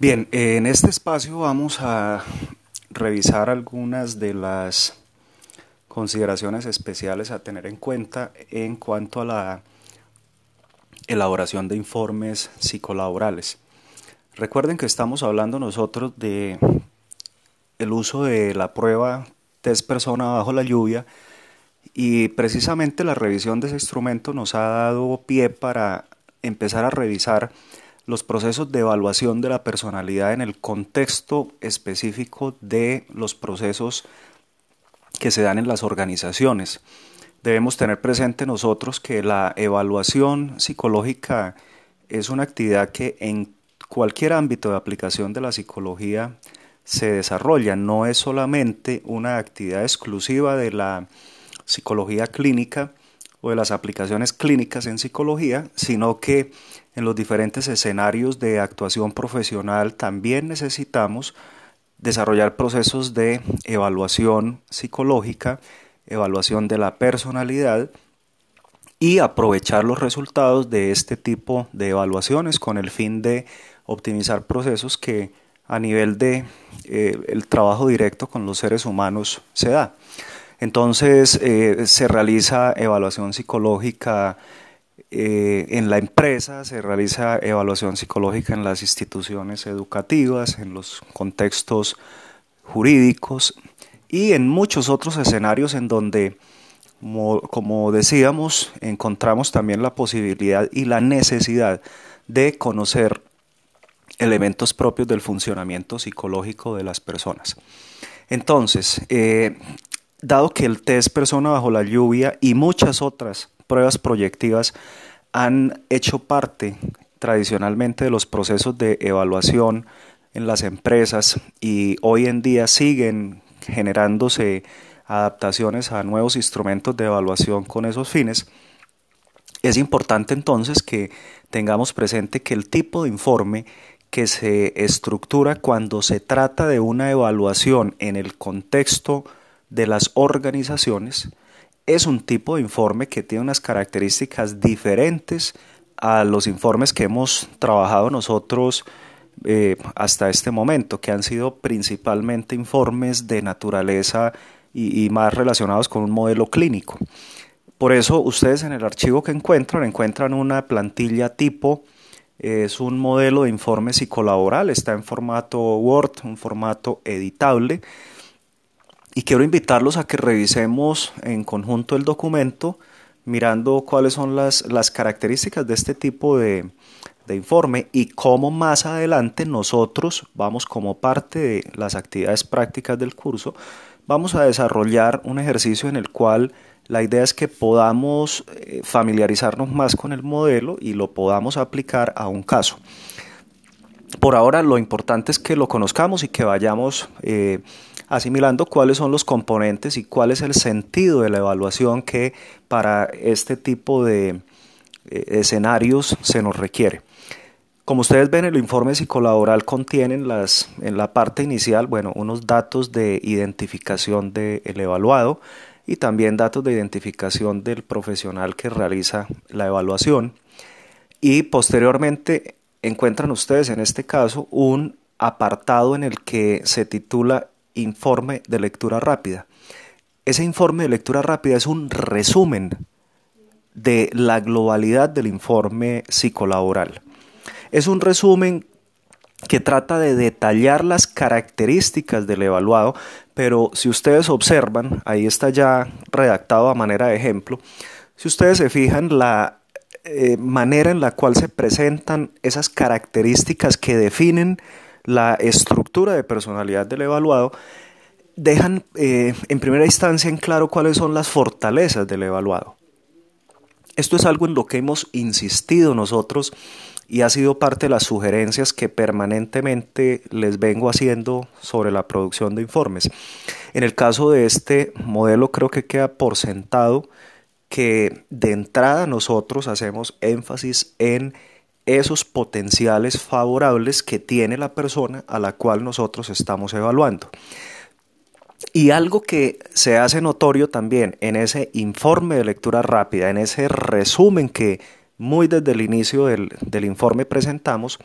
Bien, en este espacio vamos a revisar algunas de las consideraciones especiales a tener en cuenta en cuanto a la elaboración de informes psicolaborales. Recuerden que estamos hablando nosotros de el uso de la prueba test persona bajo la lluvia y precisamente la revisión de ese instrumento nos ha dado pie para empezar a revisar los procesos de evaluación de la personalidad en el contexto específico de los procesos que se dan en las organizaciones. Debemos tener presente nosotros que la evaluación psicológica es una actividad que en cualquier ámbito de aplicación de la psicología se desarrolla, no es solamente una actividad exclusiva de la psicología clínica o de las aplicaciones clínicas en psicología, sino que en los diferentes escenarios de actuación profesional también necesitamos desarrollar procesos de evaluación psicológica, evaluación de la personalidad y aprovechar los resultados de este tipo de evaluaciones con el fin de optimizar procesos que a nivel de eh, el trabajo directo con los seres humanos se da. Entonces eh, se realiza evaluación psicológica eh, en la empresa, se realiza evaluación psicológica en las instituciones educativas, en los contextos jurídicos y en muchos otros escenarios en donde, como, decíamos, encontramos también la posibilidad y la necesidad de conocer elementos propios del funcionamiento psicológico de las personas. Entonces, eh, dado que el test persona bajo la lluvia y muchas otras pruebas proyectivas han hecho parte tradicionalmente de los procesos de evaluación en las empresas y hoy en día siguen generándose adaptaciones a nuevos instrumentos de evaluación con esos fines, es importante entonces que tengamos presente que el tipo de informe que se estructura cuando se trata de una evaluación en el contexto de las organizaciones es un tipo de informe que tiene unas características diferentes a los informes que hemos trabajado nosotros eh, hasta este momento, que han sido principalmente informes de naturaleza y, y, más relacionados con un modelo clínico. Por eso ustedes en el archivo que encuentran encuentran una plantilla tipo, es un modelo de informe psicolaboral, está en formato Word, un formato editable y quiero invitarlos a que revisemos en conjunto el documento mirando cuáles son las, las características de este tipo de, de informe y cómo más adelante nosotros vamos como parte de las actividades prácticas del curso, vamos a desarrollar un ejercicio en el cual la idea es que podamos eh, familiarizarnos más con el modelo y lo podamos aplicar a un caso. Por ahora lo importante es que lo conozcamos y que vayamos eh, asimilando cuáles son los componentes y cuál es el sentido de la evaluación que para este tipo de eh, escenarios se nos requiere. Como ustedes ven, el informe psicolaboral contiene en, las, en la parte inicial bueno, unos datos de identificación del evaluado y también datos de identificación del profesional que realiza la evaluación. Y posteriormente encuentran ustedes en este caso un apartado en el que se titula informe de lectura rápida. Ese informe de lectura rápida es un resumen de la globalidad del informe psicolaboral. Es un resumen que trata de detallar las características del evaluado, pero si ustedes observan, ahí está ya redactado a manera de ejemplo, si ustedes se fijan la eh, manera en la cual se presentan esas características que definen la estructura de personalidad del evaluado, dejan eh, en primera instancia en claro cuáles son las fortalezas del evaluado. Esto es algo en lo que hemos insistido nosotros y ha sido parte de las sugerencias que permanentemente les vengo haciendo sobre la producción de informes. En el caso de este modelo creo que queda por sentado que de entrada nosotros hacemos énfasis en esos potenciales favorables que tiene la persona a la cual nosotros estamos evaluando. Y algo que se hace notorio también en ese informe de lectura rápida, en ese resumen que muy desde el inicio del, informe presentamos,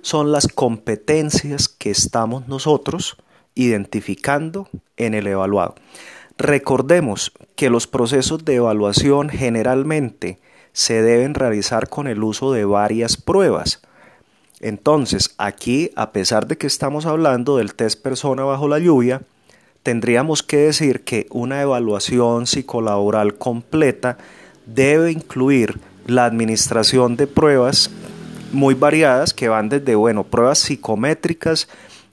son las competencias que estamos nosotros identificando en el evaluado. Recordemos que los procesos de evaluación generalmente se deben realizar con el uso de varias pruebas. Entonces, aquí, a pesar de que estamos hablando del test persona bajo la lluvia, tendríamos que decir que una evaluación psicolaboral completa debe incluir la administración de pruebas muy variadas que van desde, bueno, pruebas psicométricas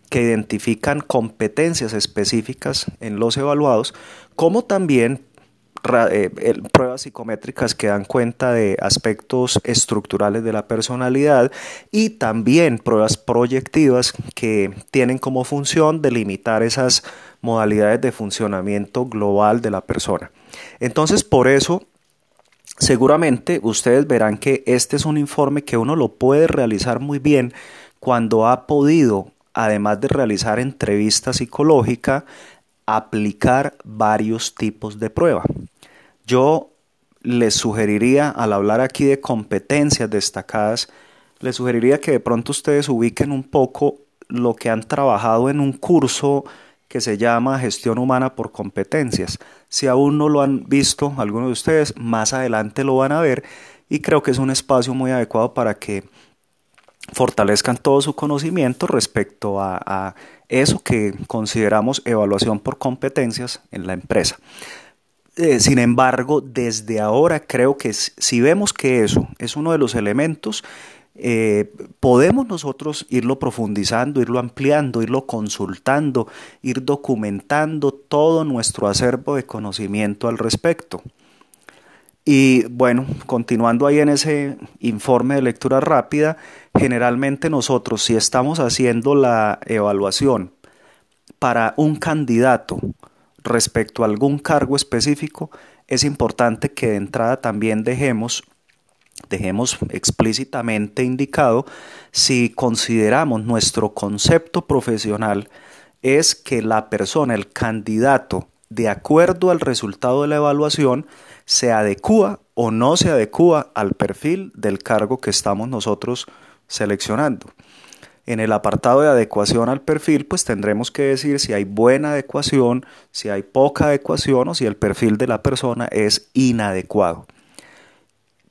que identifican competencias específicas en los evaluados, como también pruebas psicométricas que dan cuenta de aspectos estructurales de la personalidad y también pruebas proyectivas que tienen como función delimitar esas modalidades de funcionamiento global de la persona. Entonces, por eso Seguramente ustedes verán que este es un informe que uno lo puede realizar muy bien cuando ha podido, además de realizar entrevista psicológica, aplicar varios tipos de prueba. Yo les sugeriría, al hablar aquí de competencias destacadas, les sugeriría que de pronto ustedes ubiquen un poco lo que han trabajado en un curso que se llama Gestión Humana por Competencias. Si aún no lo han visto algunos de ustedes, más adelante lo van a ver y creo que es un espacio muy adecuado para que fortalezcan todo su conocimiento respecto a, eso que consideramos evaluación por competencias en la empresa. Eh, sin embargo, desde ahora creo que si vemos que eso es uno de los elementos eh, podemos nosotros irlo profundizando, irlo ampliando, irlo consultando, ir documentando todo nuestro acervo de conocimiento al respecto. Y bueno, continuando ahí en ese informe de lectura rápida, generalmente nosotros si estamos haciendo la evaluación para un candidato respecto a algún cargo específico, es importante que de entrada también dejemos dejemos explícitamente indicado si consideramos nuestro concepto profesional es que la persona, el candidato, de acuerdo al resultado de la evaluación, se adecúa o no se adecúa al perfil del cargo que estamos nosotros seleccionando. En el apartado de adecuación al perfil, pues tendremos que decir si hay buena adecuación, si hay poca adecuación o si el perfil de la persona es inadecuado.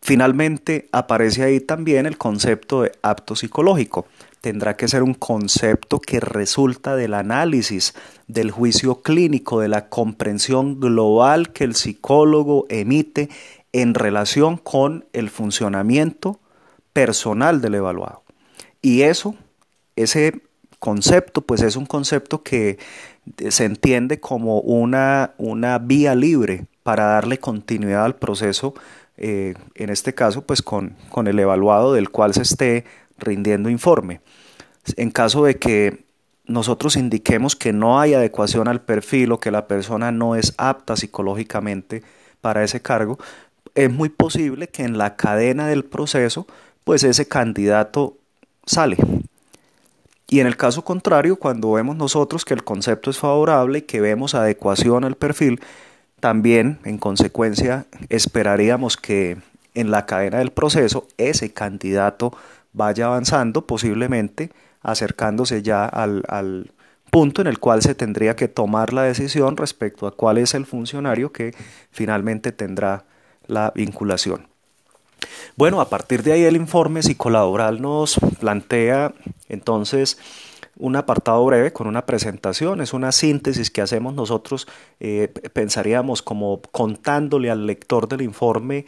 Finalmente aparece ahí también el concepto de apto psicológico. Tendrá que ser un concepto que resulta del análisis, del juicio clínico, de la comprensión global que el psicólogo emite en relación con el funcionamiento personal del evaluado. Y eso, ese concepto, pues es un concepto que se entiende como una, una vía libre para darle continuidad al proceso eh, en este caso pues con, con el evaluado del cual se esté rindiendo informe. En caso de que nosotros indiquemos que no hay adecuación al perfil o que la persona no es apta psicológicamente para ese cargo, es muy posible que en la cadena del proceso pues ese candidato sale. Y en el caso contrario, cuando vemos nosotros que el concepto es favorable y que vemos adecuación al perfil, también, en consecuencia, esperaríamos que en la cadena del proceso ese candidato vaya avanzando, posiblemente acercándose ya al, punto en el cual se tendría que tomar la decisión respecto a cuál es el funcionario que finalmente tendrá la vinculación. Bueno, a partir de ahí el informe psicolaboral nos plantea entonces un apartado breve con una presentación, es una síntesis que hacemos nosotros, eh, pensaríamos como contándole al lector del informe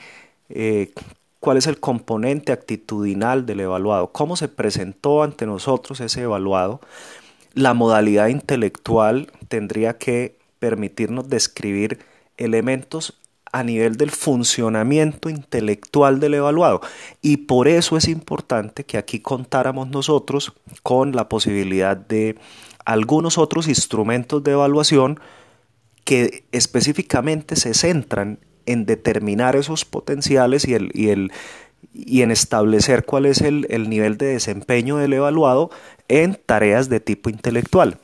eh, cuál es el componente actitudinal del evaluado, cómo se presentó ante nosotros ese evaluado. La modalidad intelectual tendría que permitirnos describir elementos a nivel del funcionamiento intelectual del evaluado. Y por eso es importante que aquí contáramos nosotros con la posibilidad de algunos otros instrumentos de evaluación que específicamente se centran en determinar esos potenciales y, el, y, el, y en establecer cuál es el, el nivel de desempeño del evaluado en tareas de tipo intelectual.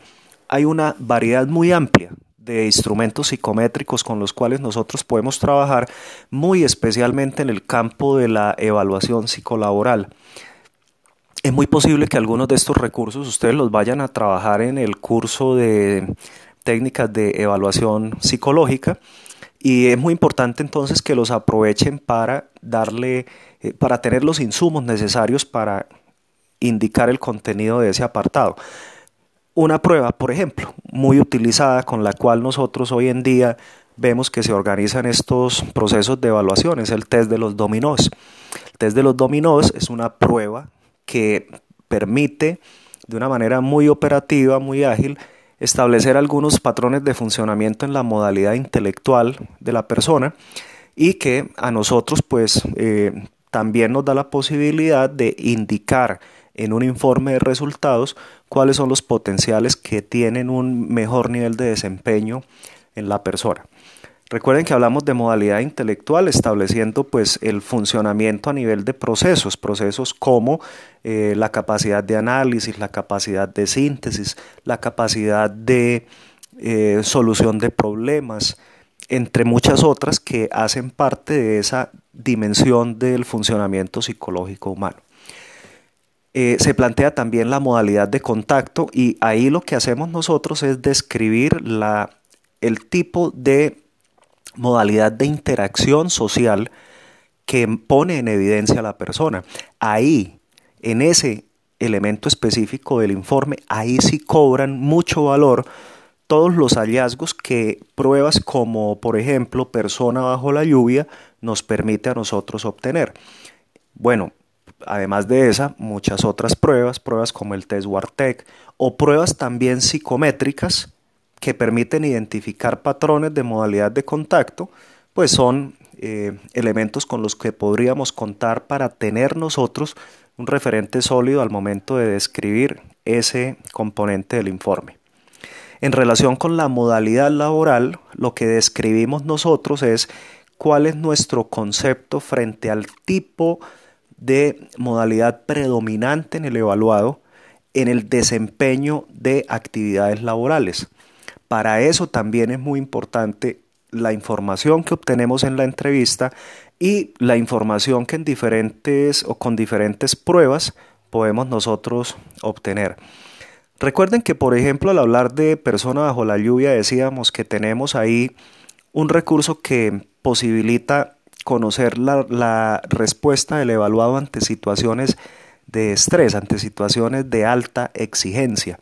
Hay una variedad muy amplia de instrumentos psicométricos con los cuales nosotros podemos trabajar, muy especialmente en el campo de la evaluación psicolaboral. es muy posible que algunos de estos recursos ustedes los vayan a trabajar en el curso de técnicas de evaluación psicológica y es muy importante entonces que los aprovechen para darle, eh, para tener los insumos necesarios para indicar el contenido de ese apartado. Una prueba, por ejemplo, muy utilizada con la cual nosotros hoy en día vemos que se organizan estos procesos de evaluación es el test de los dominós. El test de los dominós es una prueba que permite de una manera muy operativa, muy ágil, establecer algunos patrones de funcionamiento en la modalidad intelectual de la persona y que a nosotros pues eh, también nos da la posibilidad de indicar en un informe de resultados cuáles son los potenciales que tienen un mejor nivel de desempeño en la persona. Recuerden que hablamos de modalidad intelectual estableciendo pues el funcionamiento a nivel de procesos, procesos como eh, la capacidad de análisis, la capacidad de síntesis, la capacidad de eh, solución de problemas, entre muchas otras que hacen parte de esa dimensión del funcionamiento psicológico humano. Eh, se plantea también la modalidad de contacto y ahí lo que hacemos nosotros es describir la, el tipo de modalidad de interacción social que pone en evidencia a la persona. Ahí, en ese elemento específico del informe, ahí sí cobran mucho valor todos los hallazgos que pruebas como, por ejemplo, persona bajo la lluvia nos permite a nosotros obtener. Bueno, además de esa, muchas otras pruebas, pruebas como el test Wartec o pruebas también psicométricas que permiten identificar patrones de modalidad de contacto, pues son eh, elementos con los que podríamos contar para tener nosotros un referente sólido al momento de describir ese componente del informe. En relación con la modalidad laboral, lo que describimos nosotros es cuál es nuestro concepto frente al tipo de modalidad predominante en el evaluado en el desempeño de actividades laborales. Para eso también es muy importante la información que obtenemos en la entrevista y la información que en diferentes o con diferentes pruebas podemos nosotros obtener. Recuerden que, por ejemplo, al hablar de persona bajo la lluvia, decíamos que tenemos ahí un recurso que posibilita conocer la, la respuesta del evaluado ante situaciones de estrés, ante situaciones de alta exigencia.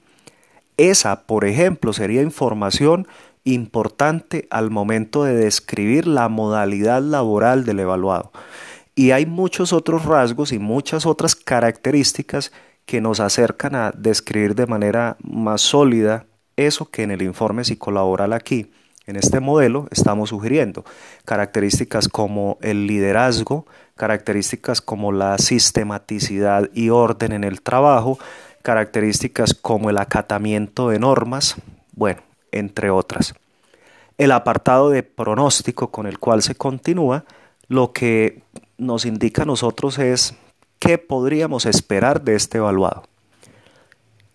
Esa, por ejemplo, sería información importante al momento de describir la modalidad laboral del evaluado. Y hay muchos otros rasgos y muchas otras características que nos acercan a describir de manera más sólida eso que en el informe psicolaboral aquí, en este modelo, estamos sugiriendo. Características como el liderazgo, características como la sistematicidad y orden en el trabajo, características como el acatamiento de normas, bueno, entre otras. El apartado de pronóstico con el cual se continúa, lo que nos indica a nosotros es qué podríamos esperar de este evaluado.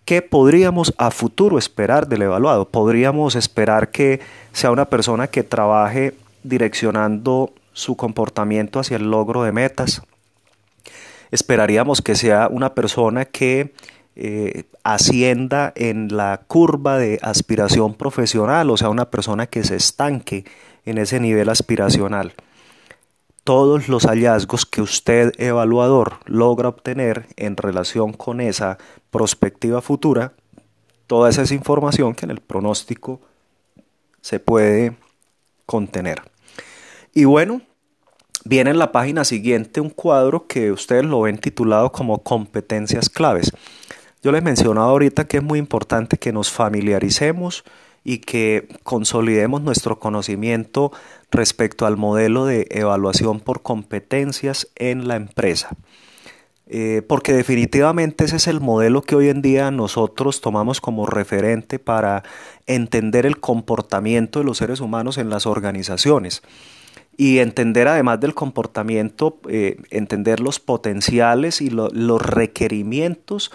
¿Qué podríamos a futuro esperar del evaluado? Podríamos esperar que sea una persona que trabaje direccionando su comportamiento hacia el logro de metas. Esperaríamos que sea una persona que eh, ascienda en la curva de aspiración profesional, o sea, una persona que se estanque en ese nivel aspiracional. Todos los hallazgos que usted, evaluador, logra obtener en relación con esa perspectiva futura, toda esa es información que en el pronóstico se puede contener. Y bueno, viene en la página siguiente un cuadro que ustedes lo ven titulado como competencias claves. Yo les mencionaba ahorita que es muy importante que nos familiaricemos y que consolidemos nuestro conocimiento respecto al modelo de evaluación por competencias en la empresa. Eh, porque definitivamente ese es el modelo que hoy en día nosotros tomamos como referente para entender el comportamiento de los seres humanos en las organizaciones y entender además del comportamiento, eh, entender los potenciales y los requerimientos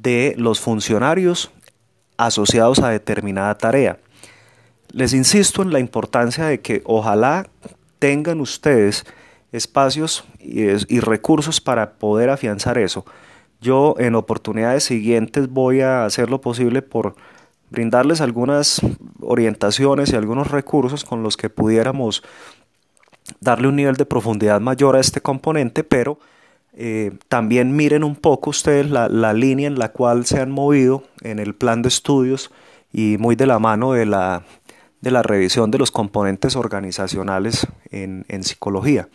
de los funcionarios asociados a determinada tarea. Les insisto en la importancia de que ojalá tengan ustedes espacios y, recursos para poder afianzar eso, Yo en oportunidades siguientes voy a hacer lo posible por brindarles algunas orientaciones y algunos recursos con los que pudiéramos darle un nivel de profundidad mayor a este componente, pero eh, también miren un poco ustedes la, línea en la cual se han movido en el plan de estudios y muy de la mano de la, de la revisión de los componentes organizacionales en, psicología.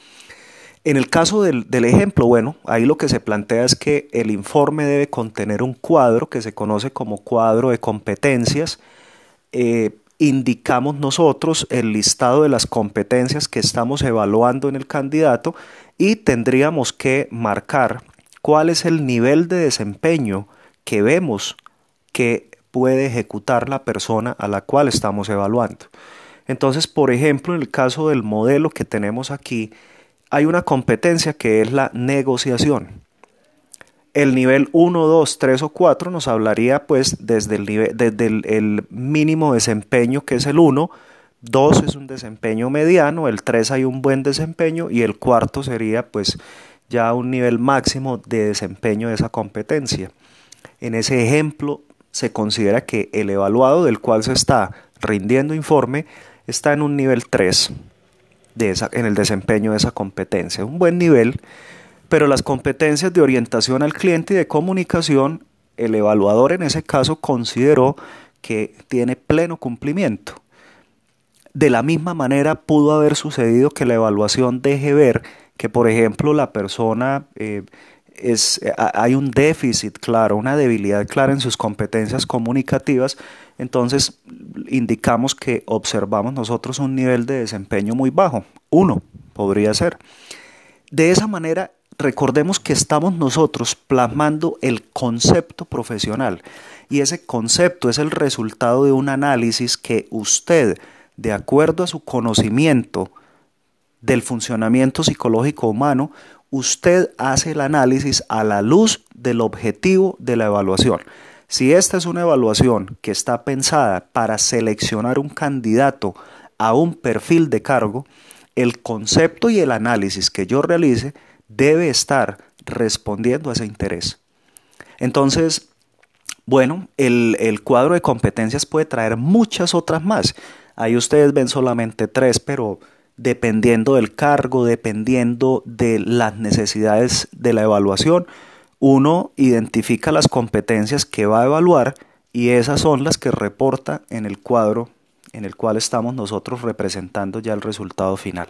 En el caso del, ejemplo, bueno, ahí lo que se plantea es que el informe debe contener un cuadro que se conoce como cuadro de competencias. Eh, indicamos nosotros el listado de las competencias que estamos evaluando en el candidato y tendríamos que marcar cuál es el nivel de desempeño que vemos que puede ejecutar la persona a la cual estamos evaluando. Entonces, por ejemplo, en el caso del modelo que tenemos aquí, hay una competencia que es la negociación. El nivel 1, 2, 3 o 4 nos hablaría pues desde el, desde el, mínimo desempeño que es el 1, 2 es un desempeño mediano, el 3 hay un buen desempeño y el cuarto sería pues ya un nivel máximo de desempeño de esa competencia. En ese ejemplo se considera que el evaluado del cual se está rindiendo informe está en un nivel 3 de esa, en el desempeño de esa competencia. Un buen nivel, pero las competencias de orientación al cliente y de comunicación, el evaluador en ese caso consideró que tiene pleno cumplimiento. De la misma manera pudo haber sucedido que la evaluación deje ver que, por ejemplo, la persona eh, es, hay un déficit claro, una debilidad clara en sus competencias comunicativas, entonces indicamos que observamos nosotros un nivel de desempeño muy bajo, uno podría ser. De esa manera, recordemos que estamos nosotros plasmando el concepto profesional y ese concepto es el resultado de un análisis que usted, de acuerdo a su conocimiento del funcionamiento psicológico humano, usted hace el análisis a la luz del objetivo de la evaluación. Si esta es una evaluación que está pensada para seleccionar un candidato a un perfil de cargo, el concepto y el análisis que yo realice debe estar respondiendo a ese interés. Entonces, bueno, el, el, cuadro de competencias puede traer muchas otras más. Ahí ustedes ven solamente tres, pero dependiendo del cargo, dependiendo de las necesidades de la evaluación, uno identifica las competencias que va a evaluar y esas son las que reporta en el cuadro en el cual estamos nosotros representando ya el resultado final.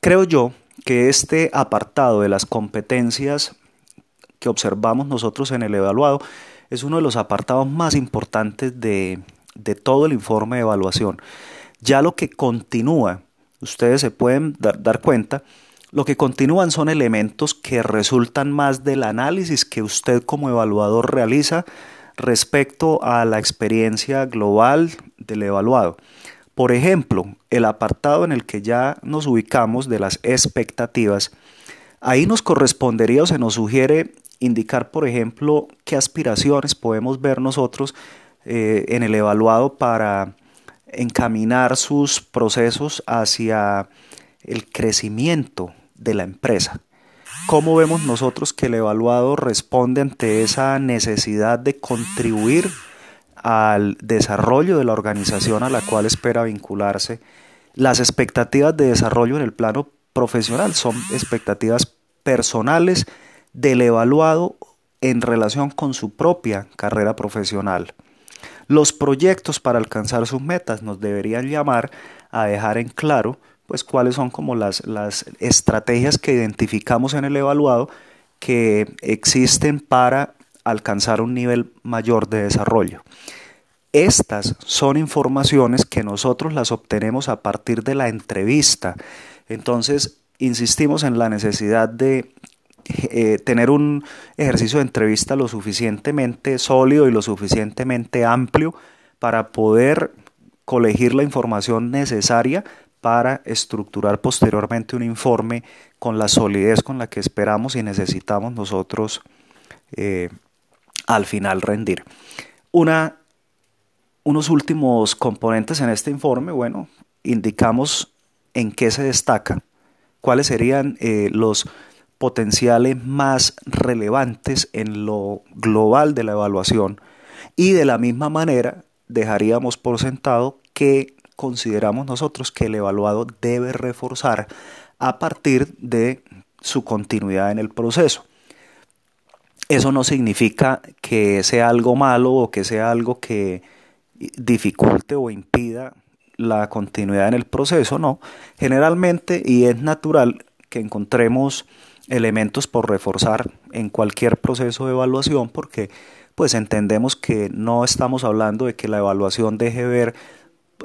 Creo yo que este apartado de las competencias que observamos nosotros en el evaluado es uno de los apartados más importantes de, de todo el informe de evaluación. Ya lo que continúa ustedes se pueden dar, cuenta, lo que continúan son elementos que resultan más del análisis que usted como evaluador realiza respecto a la experiencia global del evaluado. Por ejemplo, el apartado en el que ya nos ubicamos de las expectativas, ahí nos correspondería o se nos sugiere indicar, por ejemplo, qué aspiraciones podemos ver nosotros eh, en el evaluado para encaminar sus procesos hacia el crecimiento de la empresa. ¿Cómo vemos nosotros que el evaluado responde ante esa necesidad de contribuir al desarrollo de la organización a la cual espera vincularse? Las expectativas de desarrollo en el plano profesional son expectativas personales del evaluado en relación con su propia carrera profesional. Los proyectos para alcanzar sus metas nos deberían llamar a dejar en claro pues cuáles son como las, las estrategias que identificamos en el evaluado que existen para alcanzar un nivel mayor de desarrollo. Estas son informaciones que nosotros las obtenemos a partir de la entrevista. Entonces, insistimos en la necesidad de eh, tener un ejercicio de entrevista lo suficientemente sólido y lo suficientemente amplio para poder colegir la información necesaria para estructurar posteriormente un informe con la solidez con la que esperamos y necesitamos nosotros eh, al final rendir. Una, unos últimos componentes en este informe, bueno, indicamos en qué se destaca, cuáles serían eh, los potenciales más relevantes en lo global de la evaluación y de la misma manera dejaríamos por sentado que consideramos nosotros que el evaluado debe reforzar a partir de su continuidad en el proceso. Eso no significa que sea algo malo o que sea algo que dificulte o impida la continuidad en el proceso, no. Generalmente, y es natural que encontremos elementos por reforzar en cualquier proceso de evaluación porque pues entendemos que no estamos hablando de que la evaluación deje ver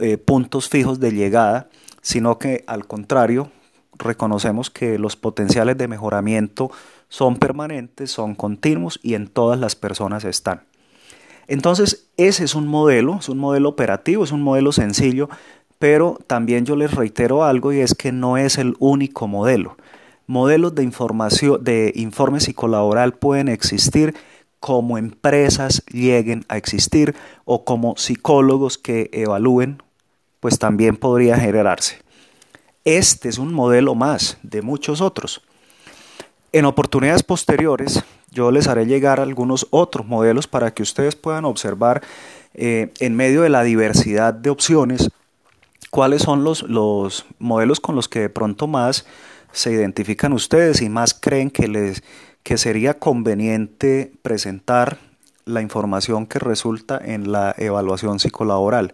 eh, puntos fijos de llegada, sino que al contrario, reconocemos que los potenciales de mejoramiento son permanentes, son continuos y en todas las personas están. Entonces, ese es un modelo, es un modelo operativo, es un modelo sencillo, pero también yo les reitero algo y es que no es el único modelo. Modelos de información de informe psicolaboral pueden existir como empresas lleguen a existir o como psicólogos que evalúen, pues también podría generarse. Este es un modelo más de muchos otros. En oportunidades posteriores, yo les haré llegar algunos otros modelos para que ustedes puedan observar eh, en medio de la diversidad de opciones cuáles son los, los modelos con los que de pronto más se identifican ustedes y más creen que, les, que sería conveniente presentar la información que resulta en la evaluación psicolaboral.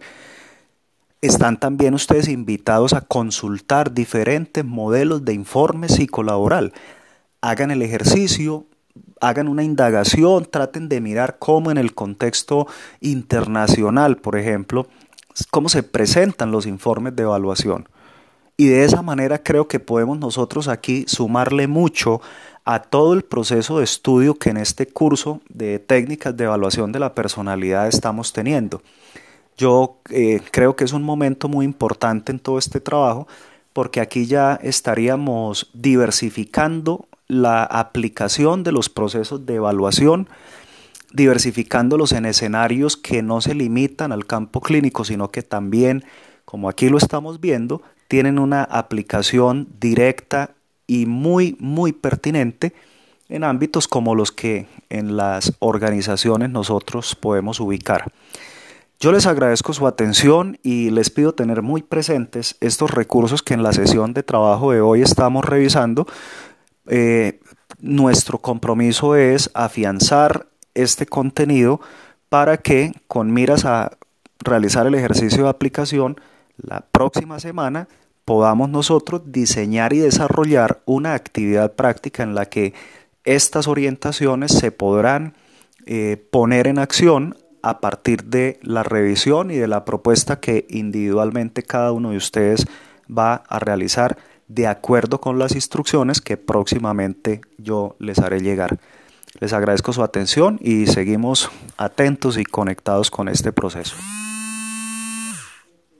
Están también ustedes invitados a consultar diferentes modelos de informe psicolaboral. Hagan el ejercicio, hagan una indagación, traten de mirar cómo en el contexto internacional, por ejemplo, cómo se presentan los informes de evaluación. Y de esa manera creo que podemos nosotros aquí sumarle mucho a todo el proceso de estudio que en este curso de técnicas de evaluación de la personalidad estamos teniendo. Yo eh, creo que es un momento muy importante en todo este trabajo porque aquí ya estaríamos diversificando la aplicación de los procesos de evaluación, diversificándolos en escenarios que no se limitan al campo clínico, sino que también, como aquí lo estamos viendo, tienen una aplicación directa y muy, muy pertinente en ámbitos como los que en las organizaciones nosotros podemos ubicar. Yo les agradezco su atención y les pido tener muy presentes estos recursos que en la sesión de trabajo de hoy estamos revisando. Eh, nuestro compromiso es afianzar este contenido para que con miras a realizar el ejercicio de aplicación la próxima semana podamos nosotros diseñar y desarrollar una actividad práctica en la que estas orientaciones se podrán eh, poner en acción a partir de la revisión y de la propuesta que individualmente cada uno de ustedes va a realizar de acuerdo con las instrucciones que próximamente yo les haré llegar. Les agradezco su atención y seguimos atentos y conectados con este proceso.